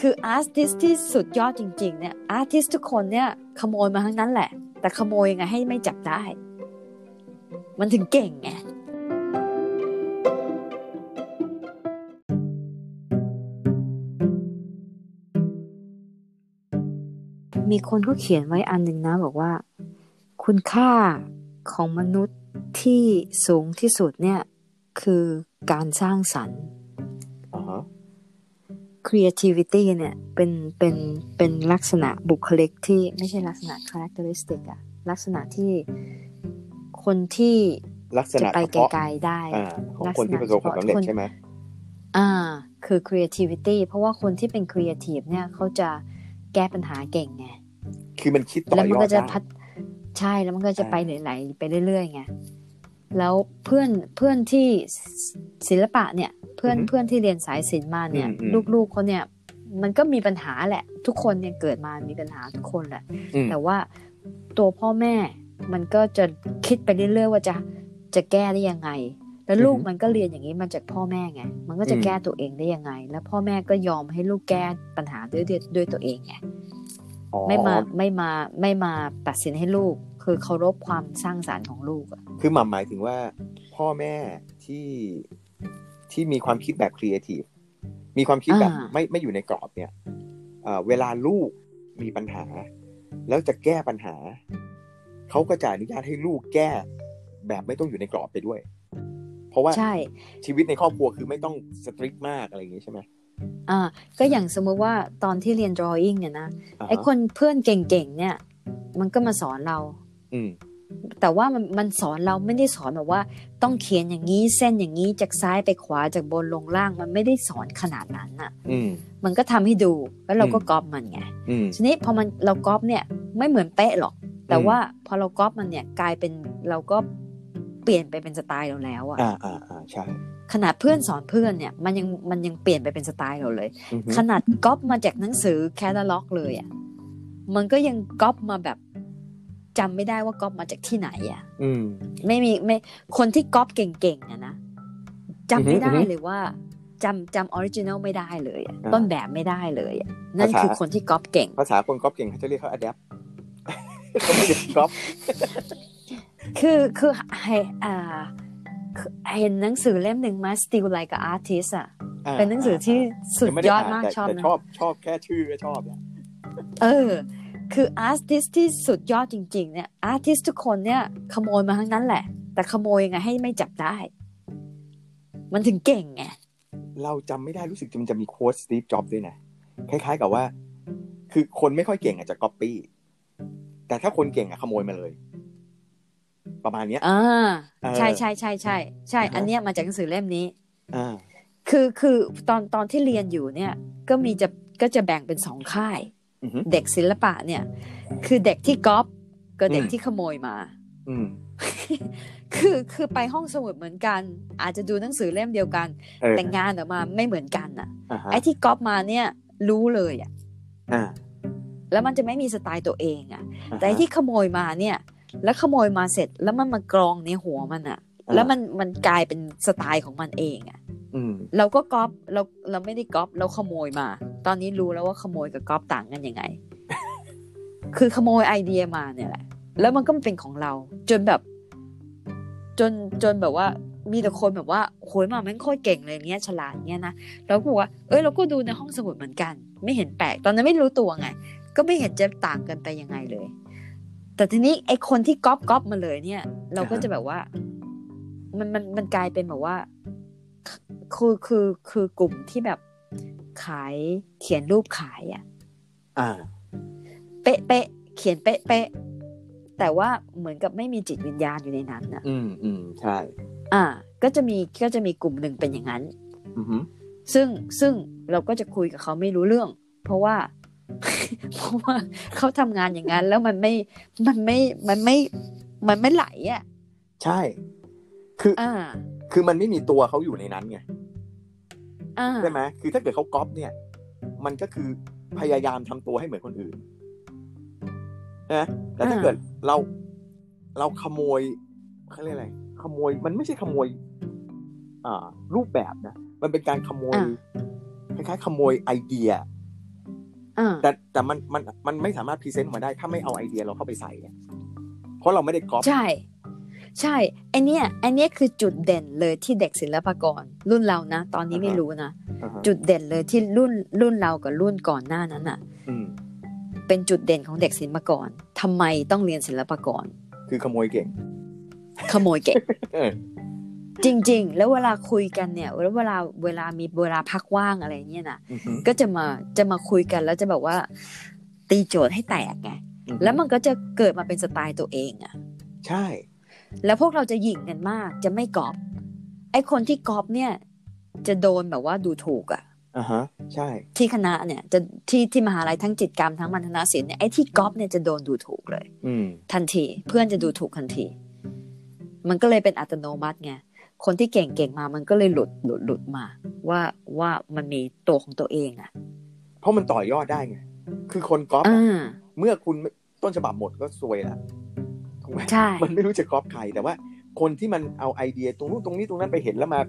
คืออาร์ติสที่สุดยอดจริงๆเนี่ยอาร์ติสทุกคนเนี่ยขโมยมาทั้งนั้นแหละ แต่ขโมยยังไงให้ไม่จับได้ มันถึงเก่งไงมีคนก็เขียนไว้อันหนึ่งนะบอกว่า คุณค่าของมนุษย์ที่สูงที่สุดเนี่ย คือการสร้างสรรค์อ่าฮะ creativity เนี่ยเป็นเป็นเป็นลักษณะบุคลิกที่ไม่ใช่ลักษณะ characteristic อะลักษณะที่คนที่ลักษจะณะไปเฉพาะไกลๆได้อ่าของคนที่ประสบความสำเร็จใช่ไหมอ่า คือ creativity เพราะว่าคนที่เป็น creative เนี่ยเขาจะแก้ปัญหาเก่งไง คือมันคิดต่อแล้วยมันอก็ดจะได้พัฒใช่แล้วมันก็จะอ่าไปไหลๆไปเรื่อยๆไง แล้วเพื่อนเพื่อนที่ศิลปะเนี่ย เพื่อนเพื่อนที่เรียนสายศิลป์มาเนี่ย ลูกๆเขาเนี่ย มันก็มีปัญหาแหละ ทุกคนเนี่ยเกิดมามีปัญหาทุกคนแหละอืมแต่ว่าตัวพ่อแม่มันก็จะคิดไปเรื่อยๆว่าจะจะแก้ได้ยังไง แล้วลูกมันก็เรียนอย่างนี้มาจากพ่อแม่ไง มันก็จะแก้ตัวเองได้ยังไง แล้วพ่อแม่ก็ยอมให้ลูกแก้ปัญหาด้วยด้วยด้วยตัวเองไงอ๋อไม่มาไม่มาไม่มาตัดสินให้ลูก คือเคารพความสร้างสรรค์ของลูกอะ คือหมายหมายถึงว่าพ่อแม่ที่ที่มีความคิดแบบครีเอทีฟมีความคิดแบบไม่ไม่อยู่ในกรอบเนี่ยเอ่อเวลาลูกมีปัญหา แล้วจะแก้ปัญหา เขาก็จะอนุญาตให้ลูกแก้แบบไม่ต้องอยู่ในกรอบไปด้วย เพราะว่าใช่ชีวิตในครอบครัวคือไม่ต้องสตริกมากอะไรอย่างนี้ใช่ไหมอ่าก็อย่างสมมติว่าตอนที่เรียน drawing เนี่ยนะาฮะไอคนเพื่อนเก่งๆเนี่ย มันก็มาสอนเรา อืม แต่ว่ามันมันสอนเราไม่ได้สอนแบบว่า ต้องเขียนอย่างนี้เส้นอย่างนี้จากซ้ายไปขวาจากบนลงล่างมันไม่ได้สอนขนาดนั้นอะอืมมันก็ทำให้ดูแล้วเราก็อืมก๊อปมันไงอืมทีนี้พอมันเราก๊อปเนี่ยไม่เหมือนเป๊ะหรอก แต่อืมว่าพอเราก๊อปมันเนี่ยกลายเป็นเราก็เปลี่ยนไปเป็นสไตล์เราแล้วอะอ่าอ่าอ่าใช่ขนาดเพื่อนสอนเพื่อนเนี่ยมันยังมันยังเปลี่ยนไปเป็นสไตล์เราเลยอือฮึขนาดก๊อปมาจากหนังสือแคตตาล็อกเลยอะมันก็ยังก๊อปมาแบบ จำไม่ได้ว่าก๊อปมาจากที่ไหนอะอืม ไม่มีไม่คนที่ก๊อปเก่งๆอะนะจำไม่ได้อือฮึเลยว่าจำจำ original ไม่ได้เลยอะอ่าต้นแบบไม่ได้เลยอะนั่นภาษาคือคนที่ก๊อปเก่ง ภาษาคนก๊อปเก่งเขาจะเรียกเขา adapt เขาไม่ได้ก๊อปคือคือให้อ่าคือเห็นหนังสือเล่มหนึ่งมา Steal Like a Artist อะอ่าเป็นหนังสือที่สุดยังไม่ไยอดมากแต่ชอบแต่นะชอบชอบแค่ชื่อก็ชอบแล้วเออ คือ artist ที่สุดยอดจริง ๆ เนี่ย artist ทุกคนเนี่ยขโมยมาทั้งนั้นแหละ แต่ขโมยยังไงให้ไม่จับได้ มันถึงเก่งไงเราจำไม่ได้รู้สึกมันจะมี quote Steve Jobs ด้วยนะคล้ายๆกับว่า คือคนไม่ค่อยเก่งอาจจะก๊อปปี้แต่ถ้าคนเก่งอะขโมยมาเลย ประมาณเนี้ยอ่าเออใช่ใช่ใช่ใช่ใช่อ่าฮะอันเนี้ยมาจากหนังสือเล่มนี้อ่าคือคือตอนตอนที่เรียนอยู่เนี่ย ก็มีจะก็จะแบ่งเป็นสองค่ายอือฮึ เด็กศิลปะเนี่ย คือเด็กที่ก๊อปกับเด็กอืมที่ขโมยมาอืมคือคือไปห้องสมุดเหมือนกัน อาจจะดูหนังสือเล่มเดียวกันเออแต่งานออกมาไม่เหมือนกันน่ะอ่าฮะไอ้ที่ก๊อปมาเนี่ย รู้เลยอะอ่าแล้วมันจะไม่มีสไตล์ตัวเองอะอ่าฮะแต่ไอ้ที่ขโมยมาเนี่ย แล้วขโมยมาเสร็จแล้วมันมากรองในหัวมันอะอ่าแล้วมันมันกลายเป็นสไตล์ของมันเองอะอืมเราก็ก๊อปเราเราไม่ได้ก๊อปเราขโมยมา ตอนนี้รู้แล้วว่าขโมยกับก๊อปต่างกันยังไง คือขโมยไอเดียมาเนี่ยแหละ แล้วมันก็เป็นของเรา จนแบบ จนจนแบบว่า มีแต่คนแบบว่าโหยมาแม่งโคตรเก่งเลยเนี้ยฉลาดเนี้ยนะเราก็บอกว่าเอ้ยเราก็ดูในห้องสมุดเหมือนกัน ไม่เห็นแปลกตอนนั้นไม่รู้ตัวไงก็ไม่เห็นจะต่างกันไปยังไงเลย แต่ทีนี้ไอคนที่ก๊อปก๊อปมาเลยเนี่ย เราก็จะแบบว่า มันมันมันกลายเป็นแบบว่า คือคือคือกลุ่มที่แบบ ขายเขียนรูปขายอะอ่า เป๊ะเป๊ะเขียนเป๊ะเป๊ะแต่ว่าเหมือนกับไม่มีจิตวิญญาณอยู่ในนั้นอะอืมอืมใช่ อ่า ก็จะมีก็จะมีกลุ่มหนึ่งเป็นอย่างนั้น อือฮึซึ่งซึ่งเราก็จะคุยกับเขาไม่รู้เรื่อง เพราะว่า เพราะว่าเขาทำงานอย่างนั้น แล้วมันไม่มันไม่มันไม่มันไม่ไหลอะ ใช่ คืออ่า คือมันไม่มีตัวเขาอยู่ในนั้นไงอ่า ใช่ไหมคือถ้าเกิดเขาก๊อปเนี่ย มันก็คือพยายามทำตัวให้เหมือนคนอื่นนะแต่ถ้าอ่าเกิดเราเราขโมยเขาเรียกอะไรขโมยมันไม่ใช่ขโมย อ่า รูปแบบนะมันเป็นการขโมยอ่าคล้ายๆขโมยไอเดียอ่าแต่แต่มันมันมันไม่สามารถ present มาได้ ถ้าไม่เอาไอเดียเราเข้าไปใส่ไงเพราะเราไม่ได้ก๊อปใช่ ใช่ไอเนี้ยไอเนี้ยคือจุดเด่นเลยที่เด็กศิลปากร รุ่นเรานะ ตอนนี้ไม่รู้นะอ่าฮะจุดเด่นเลยที่รุ่นรุ่นเรากับรุ่นก่อนหน้านั้นอะอืมเป็นจุดเด่นของเด็กศิลปากรทำไมต้องเรียนศิลปากร คือขโมยเก่ง ขโมยเก่งเออจริง ๆ แล้วเวลาคุยกันเนี่ยแล้วเวลาเวลามีเวลาพักว่างอะไรเงี้ยนะอือฮึก็จะมาจะมาคุยกันแล้วจะแบบว่า ตีโจทย์ให้แตกไงอือฮึแล้วมันก็จะเกิดมาเป็นสไตล์ตัวเองอะใช่ แล้วพวกเราจะหยิ่งกันมาก จะไม่กอบ ไอคนที่กอบเนี่ย จะโดนแบบว่าดูถูกอะอ่าฮะ ใช่ ที่คณะเนี่ย จะที่ที่มหาลัยทั้งจิตรกรรมทั้งมัณฑนศิลป์เนี่ยไอที่กอบเนี่ยจะโดนดูถูกเลย อืมทันทีเพื่อนจะดูถูกทันที มันก็เลยเป็นอัตโนมัติไงคนที่เก่งเก่งๆมามันก็เลยหลุดหลุดหลุดมา ว่าว่ามันมีตัวของตัวเองอะเพราะมันต่อยอดได้ไงคือคนก๊อปอ่อะาเมื่อคุณไม่ต้นฉบับหมดก็ซวยละ ถูกไหมใช่มันไม่รู้จะก๊อปใครแต่ว่า คนที่มันเอาไอเดียตรงนู้นตรงนี้ตรงนั้นไปเห็นแล้วมา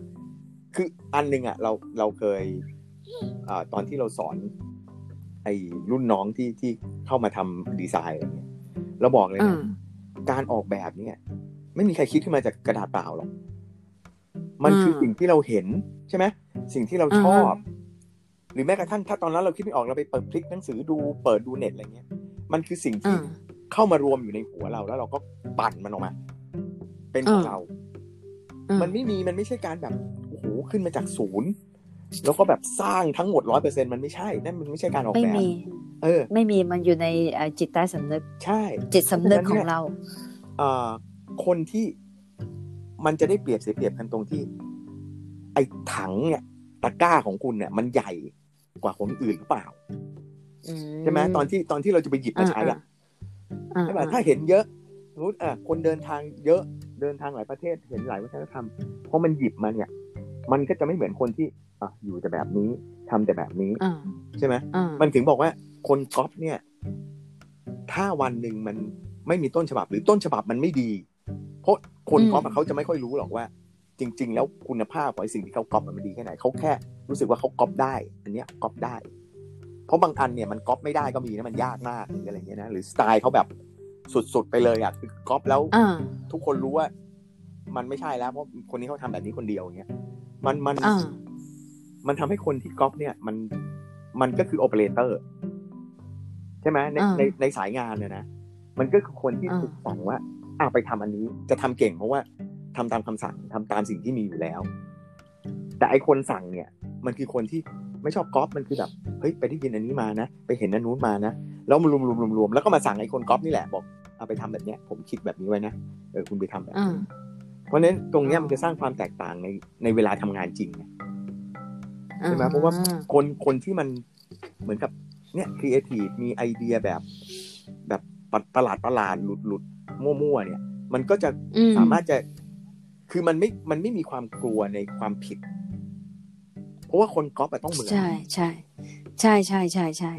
คืออันหนึ่งอะเราเราเคยอ่าตอนที่เราสอน ไอ้รุ่นน้องที่ที่เข้ามาทำดีไซน์อะไรเงี้ยเราบอกเลยอ่านะการออกแบบเนี่ย ไม่มีใครคิดขึ้นมาจากกระดาษเปล่าหรอกมันคืออ่าสิ่งที่เราเห็นใช่ไหมสิ่งที่เราชอบอ่าหรือแม้กระทั่งถ้าตอนนั้นเราคิดไม่ออกเราไปเปิดคลิกหนังสือดูเปิดดูเน็ตอะไรเงี้ย มันคือสิ่งที่อ่า เข้ามารวมอยู่ในหัวเราแล้วเราก็ปั่นมันออกมา เป็นของอ่าเราอ่ามันไม่มีมันไม่ใช่การแบบโอ้โหขึ้นมาจากศูนย์แล้วก็แบบสร้างทั้งหมดร้อยเปอร์เซ็นมันไม่ใช่ นั่นมันไม่ใช่การออกไม่แบบมี เออ ไม่มีมันอยู่ในเอ่อจิตใต้สำนึก ใช่ จิตสำนึกของเราเอ่อคนที่มันจะได้เปรียบเสียเปรียบกันตรงที่ ไอ้ถังเนี่ยตะกร้าของคุณเนี่ย มันใหญ่กว่าคนอื่นหรือเปล่าใช่ไหมตอนที่ตอนที่เราจะไปหยิบมาใช้อะอ่า ใช่ไหมถ้าเห็นเยอะสมมติอะคนเดินทางเยอะเดินทางหลายประเทศเห็นหลายวัฒนธรรมเพราะมันหยิบมาเนี่ย มันก็จะไม่เหมือนคนที่อะอยู่แต่แบบนี้ทำแต่แบบนี้อ่าใช่ไหมอ่ามันถึงบอกว่าคนก๊อปเนี่ย ถ้าวันหนึ่งมันไม่มีต้นฉบับหรือต้นฉบับมันไม่ดี เพราะคนก๊อปอะเขาจะไม่ค่อยรู้หรอกว่า จริง ๆ แล้วคุณภาพของไอ้สิ่งที่เขาก๊อปมันดีแค่ไหนเขาแค่รู้สึกว่าเขาก๊อปได้ อันเนี้ยก๊อปได้ เพราะบางอันเนี่ยมันก๊อปไม่ได้ก็มีนะมันยากมากหรืออะไรเงี้ยนะหรือสไตล์เขาแบบสุดๆไปเลยอะคือก๊อปแล้วอ่าทุกคนรู้ว่ามันไม่ใช่แล้วเพราะคนนี้เขาทำแบบนี้คนเดียวอย่างเงี้ยมันมันอ่ามันทำให้คนที่ก๊อปเนี่ย มันมันก็คือโอเปอเรเตอร์ใช่ไหมในอ่าในในสายงานเนี่ยนะมันก็คือคนที่อ่าถูกสั่งว่าอ่าไปทำอันนี้จะทำเก่งเพราะว่าทำตามคำสั่งทำตามสิ่งที่มีอยู่แล้ว แต่ไอคนสั่งเนี่ย มันคือคนที่ ไม่ชอบก๊อปมันคือแบบเฮ้ยไปได้ยินอันนี้มานะ ไปเห็นอันนู้นมานะแล้วมารวมรวมรวมรวมแล้วก็มาสั่งไอคนก๊อปนี่แหละบอกเอาไปทำแบบเนี้ย ผมคิดแบบนี้ไว้นะเออคุณไปทำแบบอ่านี้เพราะฉะนั้นตรงเนี้ยมันจะสร้างความแตกต่างในในเวลาทำงานจริงไงใช่ไหมเพราะว่าคนคนที่มันเหมือนกับเนี่ยครีเอทีฟมีไอเดียแบบ แบบประหลาดประหลาดหลุดหลุดมั่วๆเนี่ย มันก็จะอืสามารถจะคือมันไม่มันไม่มีความกลัวในความผิดเพ ราะว่าคนก๊อปอะต้องเหมือนใช่ใช่ใช่ใช่ใช่ใช่